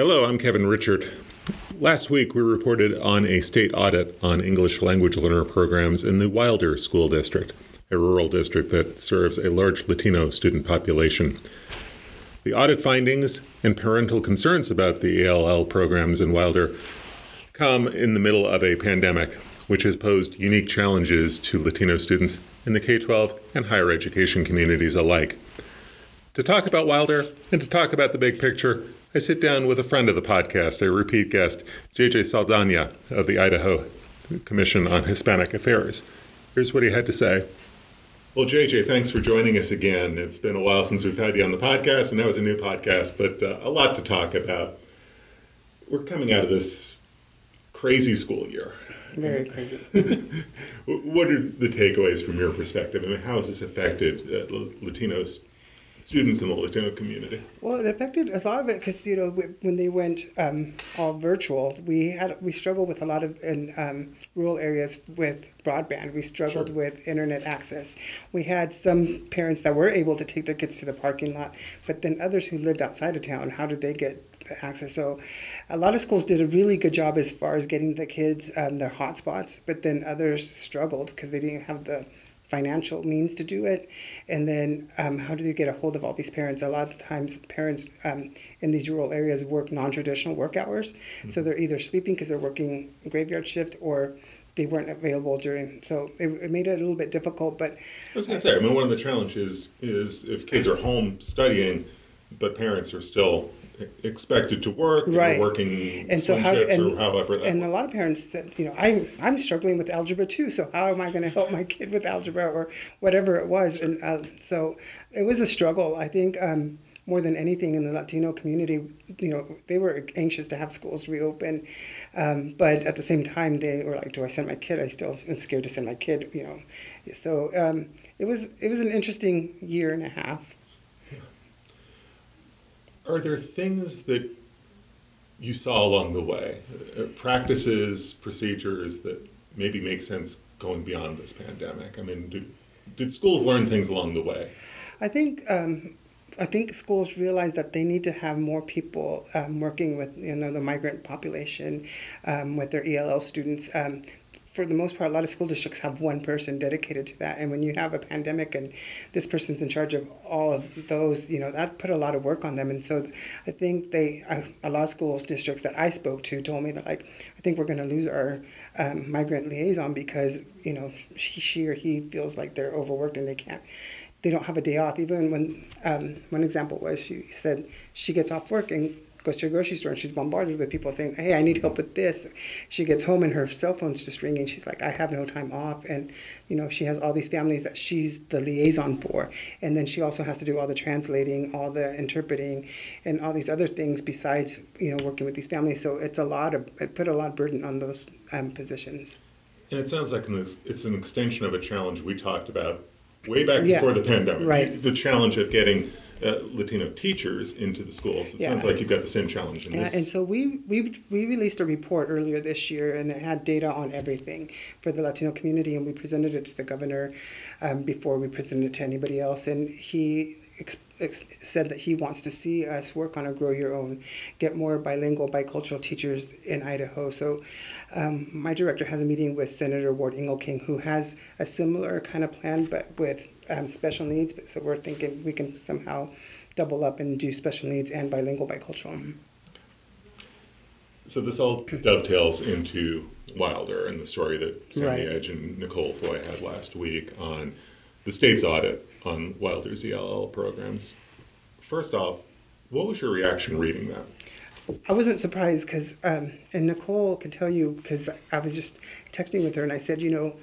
Hello, I'm Kevin Richert. Last week, we reported on a state audit on English language learner programs in the Wilder School District, a rural district that serves a large Latino student population. The audit findings and parental concerns about the ELL programs in Wilder come in the middle of a pandemic, which has posed unique challenges to Latino students in the K 12 and higher education communities alike. To talk about Wilder and to talk about the big picture, I sit down with a friend of the podcast, a repeat guest, JJ Saldana of the Idaho Commission on Hispanic Affairs. Here's what he had to say. Well, JJ, thanks for joining us again. It's been a while since we've had you on the podcast, and that was a new podcast, but uh, a lot to talk about. We're coming out of this crazy school year. Very crazy. what are the takeaways from your perspective? I mean, how has this affected uh, Latinos students in the Latino community? Well, it affected a lot of it because you know when they went um, all virtual, we had we struggled with a lot of in um, rural areas with broadband. We struggled sure. with internet access. We had some parents that were able to take their kids to the parking lot, but then others who lived outside of town, how did they get access. So, a lot of schools did a really good job as far as getting the kids um, their hotspots, but then others struggled because they didn't have the financial means to do it. And then um, how do you get a hold of all these parents? A lot of times, parents um, in these rural areas work non traditional work hours. Mm-hmm. So they're either sleeping because they're working graveyard shift or they weren't available during. So it, it made it a little bit difficult. But I was going to say, I mean, one of the challenges is if kids are home studying, but parents are still expected to work right. working and so how and, however and a lot of parents said you know i'm i'm struggling with algebra too so how am i going to help my kid with algebra or whatever it was? And uh, so it was a struggle i think um, more than anything in the Latino community, you know, they were anxious to have schools reopen, um, but at the same time, they were like, "Do I send my kid? I still am scared to send my kid," you know. So um, it was it was an interesting year and a half are there things that you saw along the way, uh, practices, procedures that maybe make sense going beyond this pandemic? I mean, did, did schools learn things along the way? I think um, I think schools realize that they need to have more people um, working with you know the migrant population, um, with their ELL students. For the most part, a lot of school districts have one person dedicated to that. And when you have a pandemic and this person's in charge of all of those, you know, that put a lot of work on them. And so I think they, a lot of schools districts that I spoke to told me that, like, I think we're going to lose our um, migrant liaison because, you know, she, she or he feels like they're overworked and they can't they don't have a day off. Even when um, one example was she said she gets off work and goes to a grocery store and she's bombarded with people saying, "Hey, I need help with this." She gets home and her cell phone's just ringing. She's like, "I have no time off," and you know she has all these families that she's the liaison for, and then she also has to do all the translating, all the interpreting, and all these other things besides you know working with these families. So it's a lot of it put a lot of burden on those um, positions. And it sounds like it's an extension of a challenge we talked about way back yeah, before the pandemic. Right. The challenge of getting uh, Latino teachers into the schools. It yeah. sounds like you've got the same challenge in yeah, this. And so we, we, we released a report earlier this year and it had data on everything for the Latino community and we presented it to the governor um, before we presented it to anybody else. And he ex- ex- said that he wants to see us work on a grow your own, get more bilingual, bicultural teachers in Idaho. So, um, my director has a meeting with Senator Ward Engelking, who has a similar kind of plan, but with um, special needs. So, we're thinking we can somehow double up and do special needs and bilingual, bicultural. So, this all dovetails into Wilder and the story that Sami right. Edge and Nicole Foy had last week on the state's audit on Wilder's ELL programs. First off, what was your reaction reading that? I wasn't surprised because, um, and Nicole can tell you because I was just texting with her and I said, you know,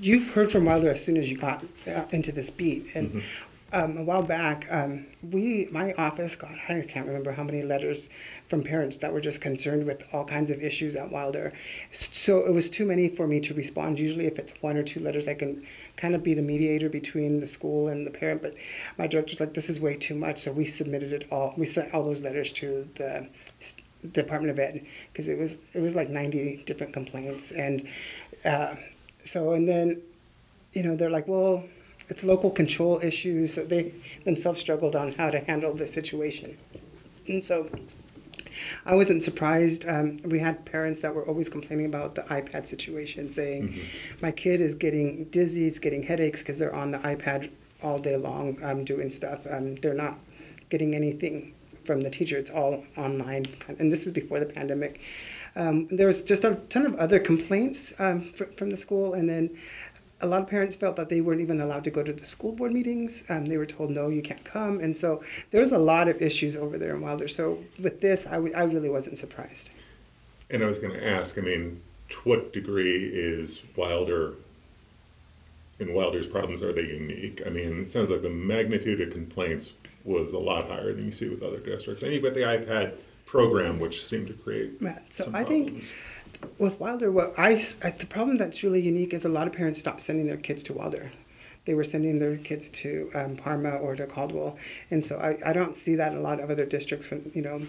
you've heard from Wilder as soon as you got uh, into this beat, and mm-hmm um, a while back, um, we my office got I can't remember how many letters from parents that were just concerned with all kinds of issues at Wilder. So it was too many for me to respond. Usually, if it's one or two letters, I can kind of be the mediator between the school and the parent. But my director's like, this is way too much. So we submitted it all. We sent all those letters to the Department of Ed because it was it was like ninety different complaints and uh, so and then you know they're like well it's local control issues. So they themselves struggled on how to handle the situation. And so I wasn't surprised. Um, we had parents that were always complaining about the iPad situation, saying, mm-hmm. "My kid is getting dizzy, he's getting headaches because they're on the iPad all day long um, doing stuff. Um, they're not getting anything from the teacher. It's all online, and this is before the pandemic." Um, there was just a ton of other complaints um, from the school, and then a lot of parents felt that they weren't even allowed to go to the school board meetings. Um, they were told, no, you can't come. And so there's a lot of issues over there in Wilder. So with this, I, w- I really wasn't surprised. And I was going to ask, I mean, to what degree is Wilder, in Wilder's problems, are they unique? I mean, it sounds like the magnitude of complaints was a lot higher than you see with other districts. And you've got the iPad program, which seemed to create. Yeah, so I problems. think with Wilder, what I the problem that's really unique is a lot of parents stopped sending their kids to Wilder. They were sending their kids to um, Parma or to Caldwell, and so I, I don't see that in a lot of other districts. When you know,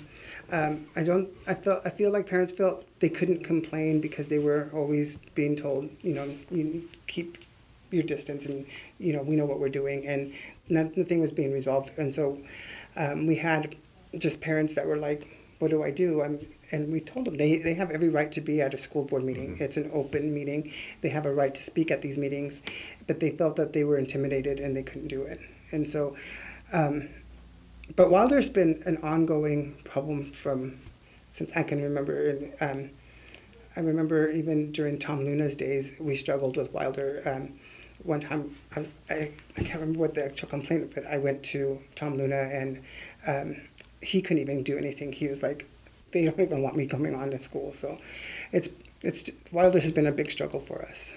um, I don't. I feel I feel like parents felt they couldn't complain because they were always being told, you know, you keep your distance, and you know we know what we're doing, and nothing was being resolved, and so um, we had just parents that were like what do I do? I'm, and we told them they, they have every right to be at a school board meeting. Mm-hmm. It's an open meeting. They have a right to speak at these meetings, but they felt that they were intimidated and they couldn't do it. And so, um, but Wilder's been an ongoing problem from since I can remember. And um, I remember even during Tom Luna's days, we struggled with Wilder. Um, one time, I was I, I can't remember what the actual complaint, was, but I went to Tom Luna and um, he couldn't even do anything. He was like, they don't even want me coming on to school. So it's it's Wilder has been a big struggle for us.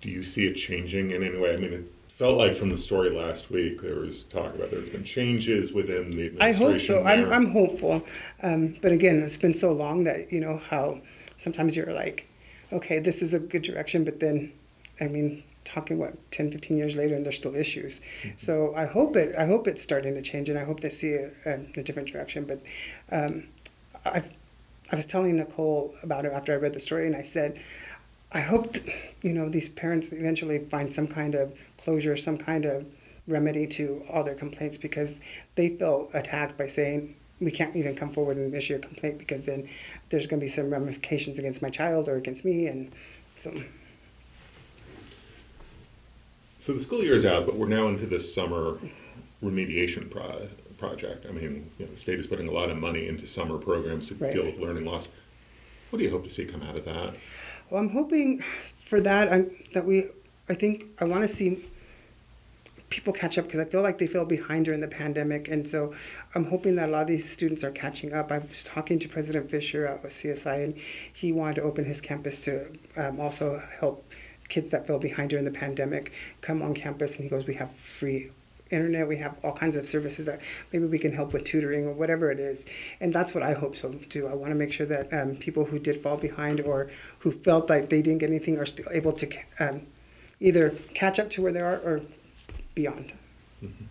Do you see it changing in any way? I mean, it felt like from the story last week there was talk about there's been changes within the administration. I hope so. I'm I'm hopeful, um, but again, it's been so long that you know how sometimes you're like, okay, this is a good direction, but then, I mean, talking what 10 15 years later and there's still issues mm-hmm. so i hope it i hope it's starting to change and i hope they see a, a, a different direction but um, I, I was telling nicole about it after i read the story and i said i hope that, you know these parents eventually find some kind of closure some kind of remedy to all their complaints because they feel attacked by saying we can't even come forward and issue a complaint because then there's going to be some ramifications against my child or against me and so so the school year is out, but we're now into this summer remediation pro- project. I mean, you know, the state is putting a lot of money into summer programs to right. deal with learning loss. What do you hope to see come out of that? Well, I'm hoping for that. I'm, that we, I think, I want to see people catch up because I feel like they fell behind during the pandemic, and so I'm hoping that a lot of these students are catching up. I was talking to President Fisher at CSI, and he wanted to open his campus to um, also help kids that fell behind during the pandemic come on campus and he goes we have free internet. We have all kinds of services that maybe we can help with tutoring or whatever it is. And that's what i hope so too. I want to make sure that um, people who did fall behind or who felt like they didn't get anything are still able to um, either catch up to where they are or beyond. Mm-hmm.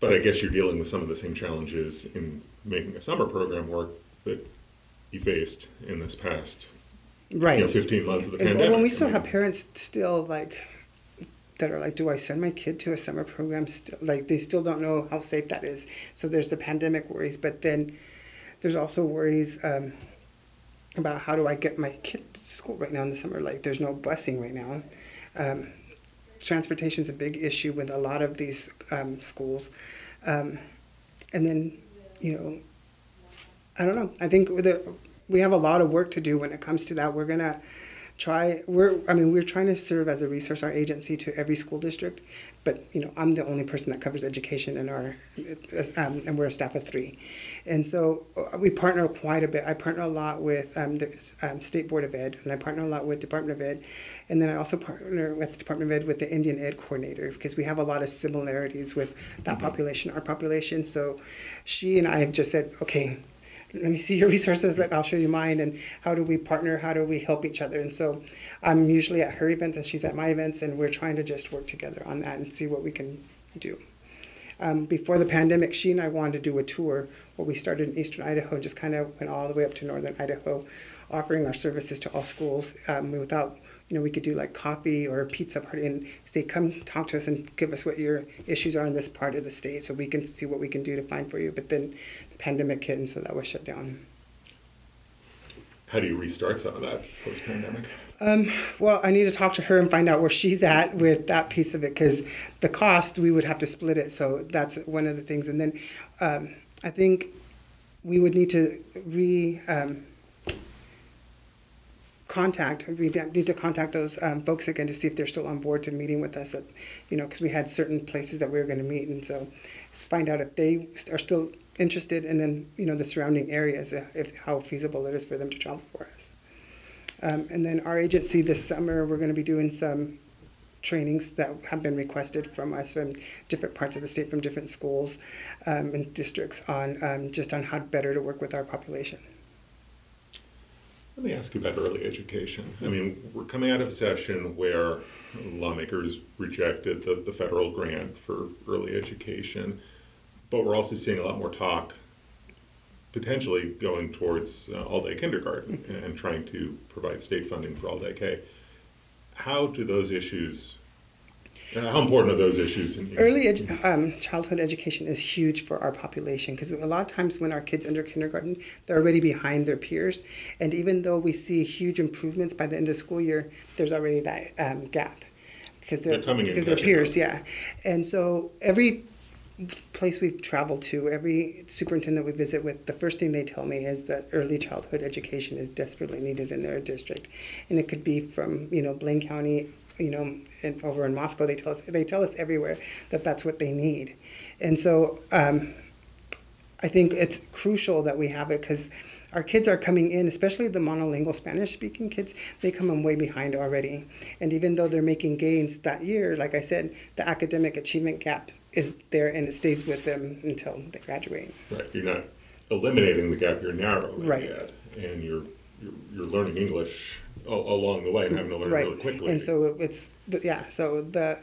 but i guess you're dealing with some of the same challenges in making a summer program work that you faced in this past right. you know, 15 months of the pandemic. When we still have parents still like that are like, do I send my kid to a summer program? Still, like they still don't know how safe that is. So there's the pandemic worries, but then there's also worries um, about how do I get my kid to school right now in the summer? Like there's no busing right now. Um, Transportation is a big issue with a lot of these um, schools, um, and then you know, I don't know. I think the we have a lot of work to do when it comes to that. We're gonna try. We're I mean we're trying to serve as a resource our agency to every school district, but you know I'm the only person that covers education in our um, and we're a staff of three, and so uh, we partner quite a bit. I partner a lot with um, the um, State Board of Ed, and I partner a lot with Department of Ed, and then I also partner with the Department of Ed with the Indian Ed coordinator because we have a lot of similarities with that mm-hmm. population, our population. So she and I have just said, okay let me see your resources. Like i'll show you mine. And how do we partner? How do we help each other? And so i'm usually at her events and she's at my events and we're trying to just work together on that and see what we can do. Um, before the pandemic, she and I wanted to do a tour where we started in eastern Idaho and just kind of went all the way up to northern Idaho, offering our services to all schools um, without, you know, we could do like coffee or a pizza party and say, come talk to us and give us what your issues are in this part of the state so we can see what we can do to find for you. But then the pandemic hit and so that was shut down. How do you restart some of that post pandemic? Um, well, I need to talk to her and find out where she's at with that piece of it because the cost we would have to split it. So that's one of the things. And then um, I think we would need to re um, contact. We need to contact those um, folks again to see if they're still on board to meeting with us. At, you know, because we had certain places that we were going to meet, and so find out if they are still interested, and then you know the surrounding areas, if how feasible it is for them to travel for us. Um, and then our agency this summer, we're going to be doing some trainings that have been requested from us from different parts of the state, from different schools um, and districts on um, just on how better to work with our population. Let me ask you about early education. I mean, we're coming out of a session where lawmakers rejected the, the federal grant for early education, but we're also seeing a lot more talk potentially going towards uh, all day kindergarten and trying to provide state funding for all day K. How do those issues, how important are those issues? In, Early edu- um, childhood education is huge for our population because a lot of times when our kids enter kindergarten, they're already behind their peers. And even though we see huge improvements by the end of school year, there's already that um, gap because they're, they're coming because they're peers, yeah. And so every place we've traveled to, every superintendent we visit with, the first thing they tell me is that early childhood education is desperately needed in their district, and it could be from you know Blaine County, you know, and over in Moscow. They tell us they tell us everywhere that that's what they need, and so um, I think it's crucial that we have it because our kids are coming in, especially the monolingual Spanish speaking kids, they come in way behind already. And even though they're making gains that year, like I said, the academic achievement gap is there and it stays with them until they graduate. Right. You're not eliminating the gap, you're narrowing right. it. And you're, you're, you're learning English along the way and having to learn right. really quickly. And so it's, yeah, so the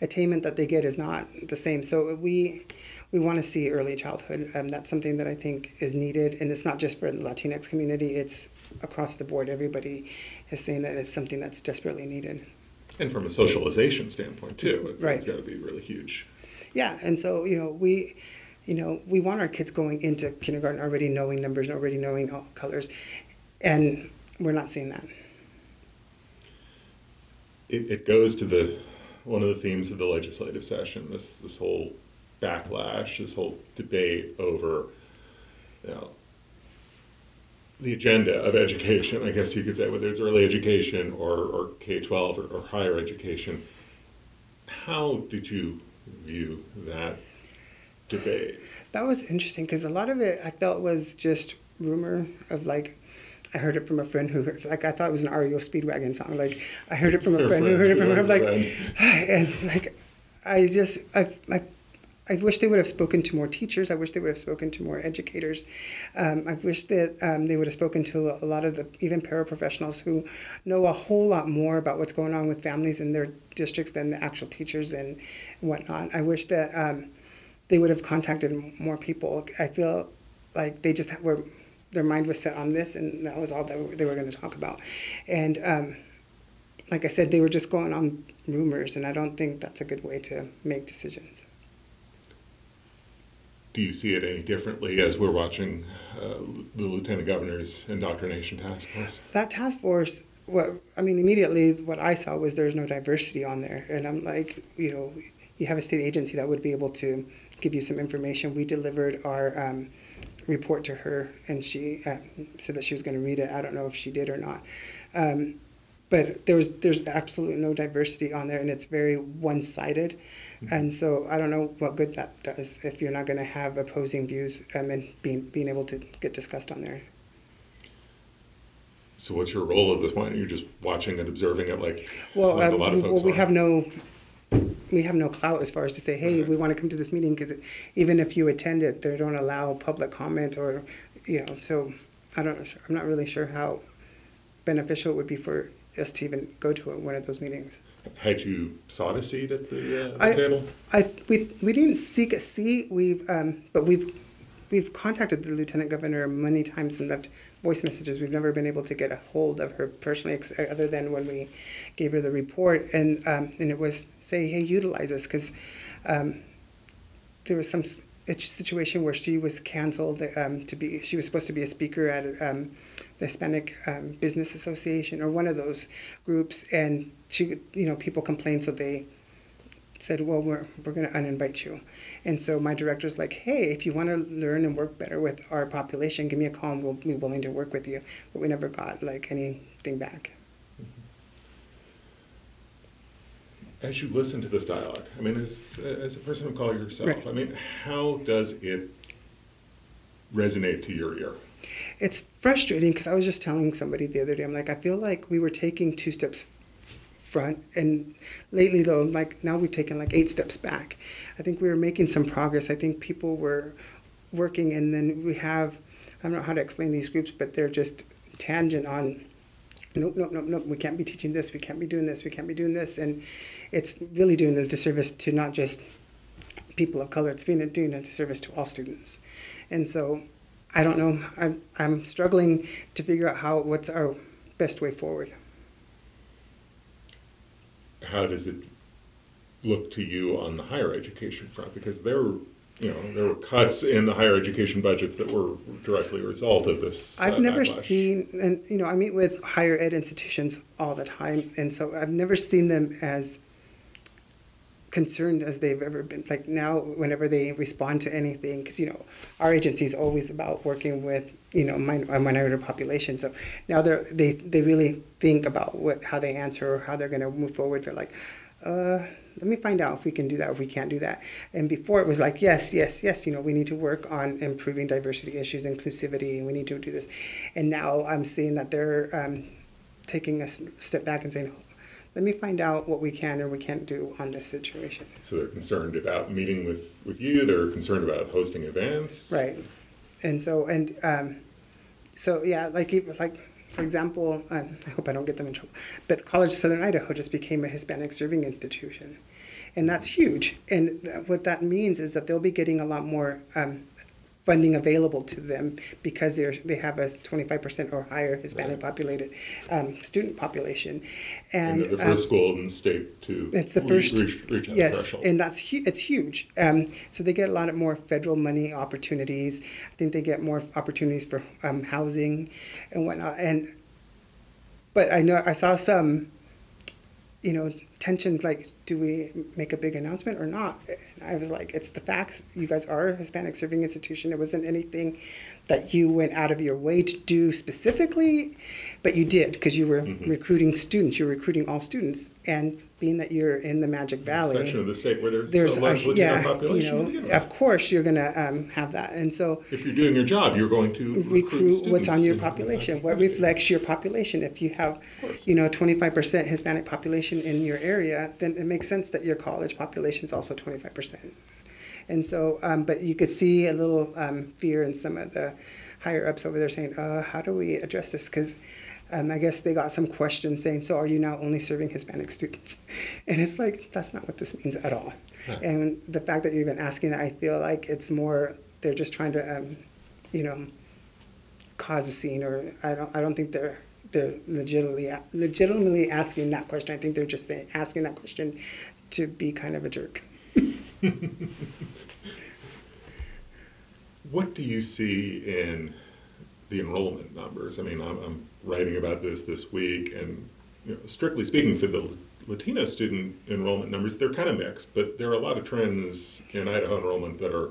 attainment that they get is not the same. So we, we want to see early childhood. Um, that's something that I think is needed, and it's not just for the Latinx community; it's across the board. Everybody is saying that it's something that's desperately needed. And from a socialization standpoint too, it's, right. it's got to be really huge. Yeah, and so you know we, you know we want our kids going into kindergarten already knowing numbers, and already knowing all colors, and we're not seeing that. It, it goes to the one of the themes of the legislative session. This this whole backlash, this whole debate over, you know, the agenda of education, I guess you could say, whether it's early education or, or K 12 or, or higher education. How did you view that debate? That was interesting because a lot of it I felt was just rumor of like I heard it from a friend who heard, like I thought it was an REO Speedwagon song. Like I heard it from a friend, who heard it from her. Like, and like I just I I I wish they would have spoken to more teachers. I wish they would have spoken to more educators. Um, I wish that um, they would have spoken to a lot of the even paraprofessionals who know a whole lot more about what's going on with families in their districts than the actual teachers and whatnot. I wish that um, they would have contacted more people. I feel like they just were their mind was set on this, and that was all that they were going to talk about. And um, like I said, they were just going on rumors, and I don't think that's a good way to make decisions do you see it any differently as we're watching uh, the lieutenant governor's indoctrination task force? That task force, what I mean, immediately what I saw was there's no diversity on there, and I'm like, you know, you have a state agency that would be able to give you some information. We delivered our um, report to her, and she uh, said that she was going to read it. I don't know if she did or not. Um, but there's there's absolutely no diversity on there, and it's very one-sided. Mm-hmm. And so I don't know what good that does if you're not going to have opposing views um, and being being able to get discussed on there. So what's your role at this point? You're just watching and observing it, like well, um, well, we are. have no we have no clout as far as to say, hey, we want to come to this meeting because even if you attend it, they don't allow public comment or, you know. So I don't. I'm not really sure how beneficial it would be for us to even go to one of those meetings. Had you sought a seat at the, uh, the I- table? I we we didn't seek a seat. We've um, but we've we've contacted the lieutenant governor many times and left voice messages. We've never been able to get a hold of her personally, ex- other than when we gave her the report, and um, and it was say, hey, utilize us because um, there was some situation where she was canceled um, to be. She was supposed to be a speaker at um, the Hispanic um, Business Association or one of those groups, and she, you know, people complained, so they said, well, we're, we're going to uninvite you. And so my director's like, hey, if you want to learn and work better with our population, give me a call and we'll be willing to work with you. But we never got like anything back. Mm-hmm. As you listen to this dialogue, I mean, as, as a person of color yourself, Right. I mean, how does it resonate to your ear? It's frustrating because I was just telling somebody the other day, I'm like, I feel like we were taking two steps front. And lately though like now we've taken like eight steps back. I think we were making some progress. I think people were working and then we have i don't know how to explain these groups but they're just tangent on nope nope nope nope we can't be teaching this we can't be doing this we can't be doing this. And it's really doing a disservice to not just people of color it's being a, doing a disservice to all students. And so i don't know i'm, I'm struggling to figure out how what's our best way forward How does it look to you on the higher education front? Because there were, you know, there were cuts in the higher education budgets that were directly a result of this. uh, I've never backlash. seen, and you know, I meet with higher ed institutions all the time, and so I've never seen them as concerned as they've ever been. Like now, whenever they respond to anything, because you know, our agency is always about working with you know min- a minority population. So now they're they they really think about what how they answer or how they're going to move forward. They're like, uh. Let me find out if we can do that, or if we can't do that. And before it was like, yes, yes, yes, you know, we need to work on improving diversity issues, inclusivity, and we need to do this. And now I'm seeing that they're um, taking a step back and saying, let me find out what we can or we can't do on this situation. So they're concerned about meeting with, with you, they're concerned about hosting events. Right. And so, and um, so, yeah, like, it was like, for example, um, I hope I don't get them in trouble, but College Southern Idaho just became a Hispanic serving institution. And that's huge. And th- what that means is that they'll be getting a lot more um, funding available to them because they're, they have a 25% or higher Hispanic Right. populated um, student population. And And the um, school in the state to. It's the first, Reach, reach yes, threshold. and that's hu- it's huge. Um, so they get a lot of more federal money opportunities. I think they get more opportunities for um, housing and whatnot. And but I know I saw some, you know, tension. Like, do we make a big announcement or not? And I was like, it's the facts. You guys are a Hispanic serving institution. It wasn't anything that you went out of your way to do specifically, but you did because you were Mhm. recruiting students. You're recruiting all students, and being that you're in the Magic Valley, Section of the state where there's, there's a large yeah, you population. know, to begin with. of course you're gonna um, have that, and so If you're doing your job, you're going to recruit what's on your population, what reflects your population. If you have, you know, 25% Hispanic population in your area, then it makes sense that your college population is also 25%. And so, um, but you could see a little um, fear in some of the higher ups over there saying, uh, how do we address this? Because um, I guess they got some questions saying, so are you now only serving Hispanic students? And it's like, that's not what this means at all. Huh. And the fact that you're even asking that, I feel like it's more, they're just trying to, um, you know, cause a scene, or I don't, I don't think they're, they're legitimately, legitimately asking that question. I think they're just saying, asking that question to be kind of a jerk. What do you see in the enrollment numbers? I mean, I'm, I'm writing about this this week, and you know, strictly speaking, for the Latino student enrollment numbers, they're kind of mixed, but there are a lot of trends in Idaho enrollment that are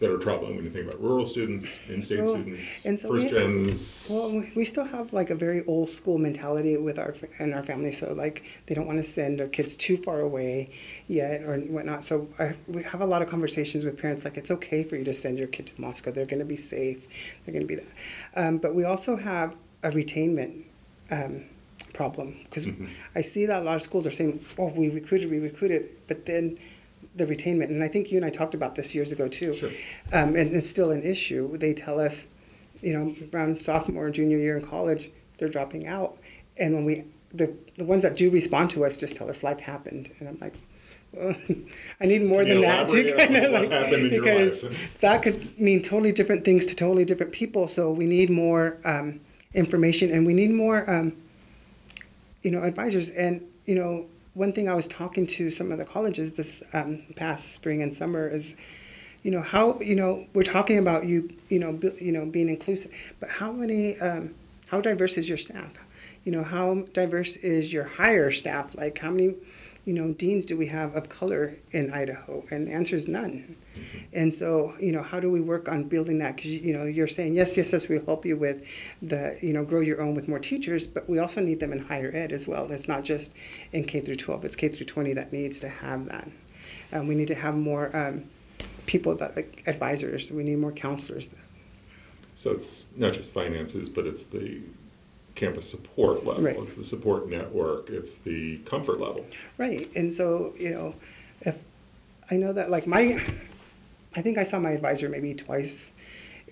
that are troubling when you think about rural students, in-state Well, students, and so first we- gens. Well, we- still have like a very old school mentality with our and our family. So like they don't want to send their kids too far away yet or whatnot. So I, we have a lot of conversations with parents like it's okay for you to send your kid to Moscow. They're going to be safe. They're going to be that. Um, but we also have a retainment. Um, problem because Mhm. I see that a lot of schools are saying, "Oh, we recruited, we recruited," but then the retainment, and I think you and I talked about this years ago too, Sure. um, and it's still an issue. They tell us, you know, around sophomore, and junior year in college, they're dropping out, and when we the the ones that do respond to us just tell us life happened, and I'm like. Well, I need more than that to kind of like happened in your because that could mean totally different things to totally different people. So we need more um, information, and we need more, um, you know, advisors. And you know, one thing I was talking to some of the colleges this um, past spring and summer is, you know, how you know we're talking about you, you know, you know, being inclusive, but how many, um, how diverse is your staff? You know, how diverse is your higher staff? Like, how many, you know, deans do we have of color in Idaho? And the answer is none. And so, you know, how do we work on building that? Because you know, you're saying yes, yes, yes, we'll help you with the, you know, grow your own with more teachers, but we also need them in higher ed as well. It's not just in K through 12; it's K through 20 that needs to have that. And we need to have more um, people that like advisors. We need more counselors. So it's not just finances, but it's the campus support level. Right. It's the support network. It's the comfort level. Right. And so, you know, if I know that like my I think I saw my advisor maybe twice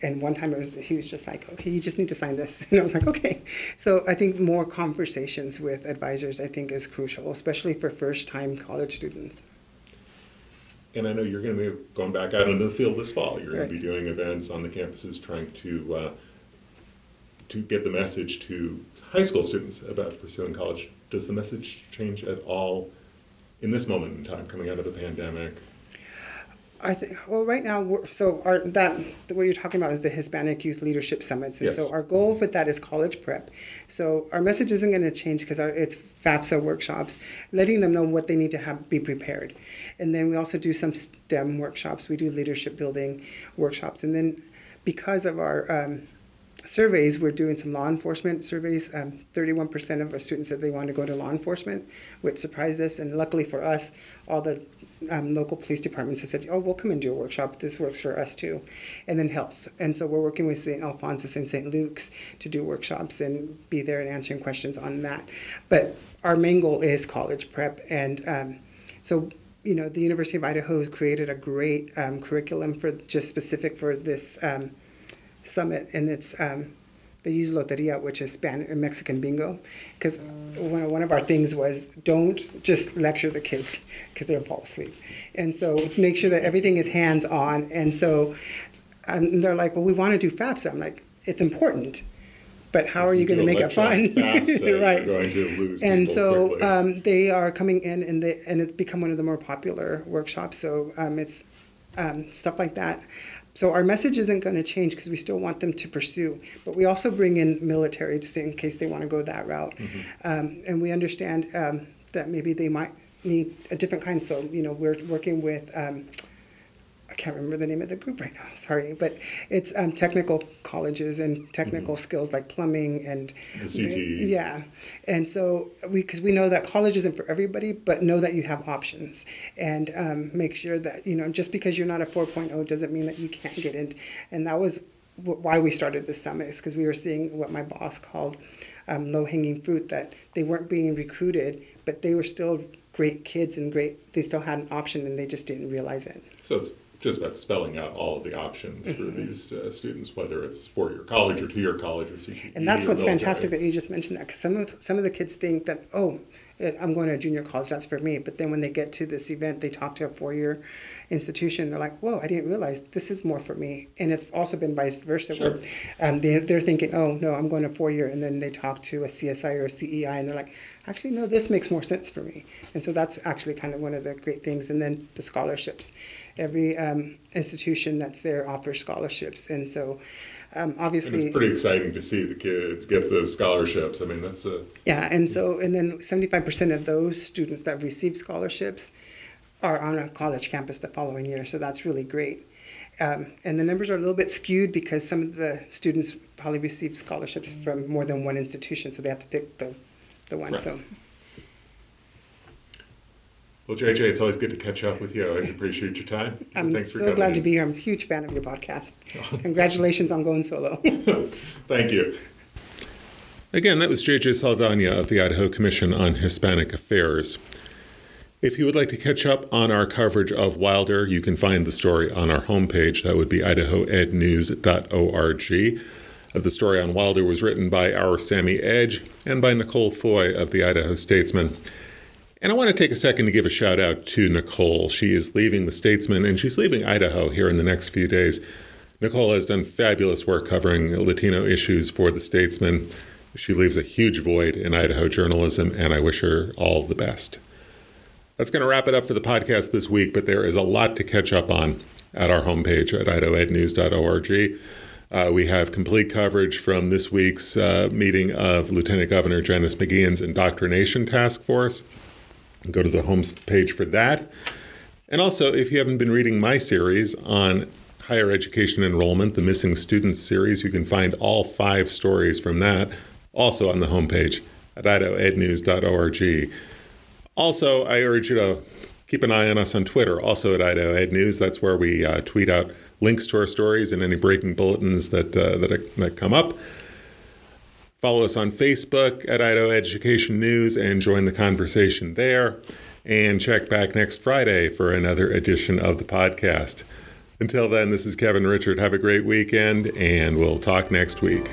and one time it was he was just like, Okay, you just need to sign this and I was like, Okay. So I think more conversations with advisors I think is crucial, especially for first time college students. And I know you're going to be going back out into the field this fall. You're going to be doing events on the campuses, trying to uh, to get the message to high school students about pursuing college. Does the message change at all in this moment in time, coming out of the pandemic? I think well right now we're, so our that what you're talking about is the Hispanic Youth Leadership Summits and Yes. so our goal with that is college prep. So our message isn't going to change because it's FAFSA workshops, letting them know what they need to have be prepared, and then we also do some STEM workshops. We do leadership building workshops, and then because of our um, surveys, we're doing some law enforcement surveys. Um, 31% of our students said they want to go to law enforcement, which surprised us. And luckily for us, all the um, local police departments have said, oh, we'll come and do a workshop. This works for us too. And then health. And so we're working with St. Alphonsus and St. Luke's to do workshops and be there and answering questions on that. But our main goal is college prep. And um, so you know, the University of Idaho has created a great um, curriculum for just specific for this um, summit, and it's um, they use loteria, which is Spanish Mexican bingo, because one, one of our things was don't just lecture the kids because they'll fall asleep, and so make sure that everything is hands on. And so um, they're like, well, we want to do FAFSA. I'm like, it's important. But how are you going to make it fun? right. right. You're going to lose And so um, they are coming in, and they and it's become one of the more popular workshops. So um, it's um, stuff like that. So our message isn't going to change because we still want them to pursue, but we also bring in military just in case they want to go that route, um, and we understand um, that maybe they might need a different kind. So you know we're working with. Um, I can't remember the name of the group right now. Sorry, but it's um, technical colleges and technical skills like plumbing and The CTE. Yeah, and so we because we know that college isn't for everybody, but know that you have options and um, make sure that you know just because you're not a 4.0 doesn't mean that you can't get in. And that was wh- why we started this summit is because we were seeing what my boss called um, low hanging fruit that they weren't being recruited, but they were still great kids and great. They still had an option and they just didn't realize it. So it's just about spelling out all of the options for Mm-hmm. these uh, students, whether it's four-year college or two-year college or CTE. And that's what's military. fantastic that you just mentioned that because some of some of the kids think that oh, I'm going to a junior college, that's for me. But then when they get to this event, they talk to a four-year institution. They're like, whoa, I didn't realize this is more for me. And it's also been vice versa. Sure. Where, um, they they're thinking, oh no, I'm going to four-year, and then they talk to a CSI or a CEI, and they're like, actually no, this makes more sense for me. And so that's actually kind of one of the great things. And then the scholarships, every um, institution that's there offers scholarships, and so. Um, And it's pretty exciting to see the kids get those scholarships. I mean, that's a Yeah, and so and then seventy five percent of those students that receive scholarships are on a college campus the following year. So that's really great. Um, and the numbers are a little bit skewed because some of the students probably receive scholarships from more than one institution, so they have to pick the the one. Right. So well, JJ. It's always good to catch up with you. I always appreciate your time. I'm Thanks for so glad in. to be here. I'm a huge fan of your podcast. Congratulations on going solo. Thank you. Again, that was JJ Saldana of the Idaho Commission on Hispanic Affairs. If you would like to catch up on our coverage of Wilder, you can find the story on our homepage. That would be idahoednews.org. The story on Wilder was written by our Sami Edge and by Nicole Foy of the Idaho Statesman. And I want to take a second to give a shout out to Nicole. She is leaving the Statesman and she's leaving Idaho here in the next few days. Nicole has done fabulous work covering Latino issues for the Statesman. She leaves a huge void in Idaho journalism, and I wish her all the best. That's going to wrap it up for the podcast this week, but there is a lot to catch up on at our homepage at idahoednews.org. Uh, we have complete coverage from this week's uh, meeting of Lieutenant Governor Janice McGeachin's Indoctrination Task Force. Go to the home page for that. And also, if you haven't been reading my series on higher education enrollment, the Missing Students series, you can find all five stories from that also on the homepage at idahoednews.org. Also, I urge you to keep an eye on us on Twitter, also at Idaho Ed News. That's where we uh, tweet out links to our stories and any breaking bulletins that, uh, that, that come up. Follow us on Facebook at Idaho Education News and join the conversation there. And check back next Friday for another edition of the podcast. Until then, this is Kevin Richert. Have a great weekend, and we'll talk next week.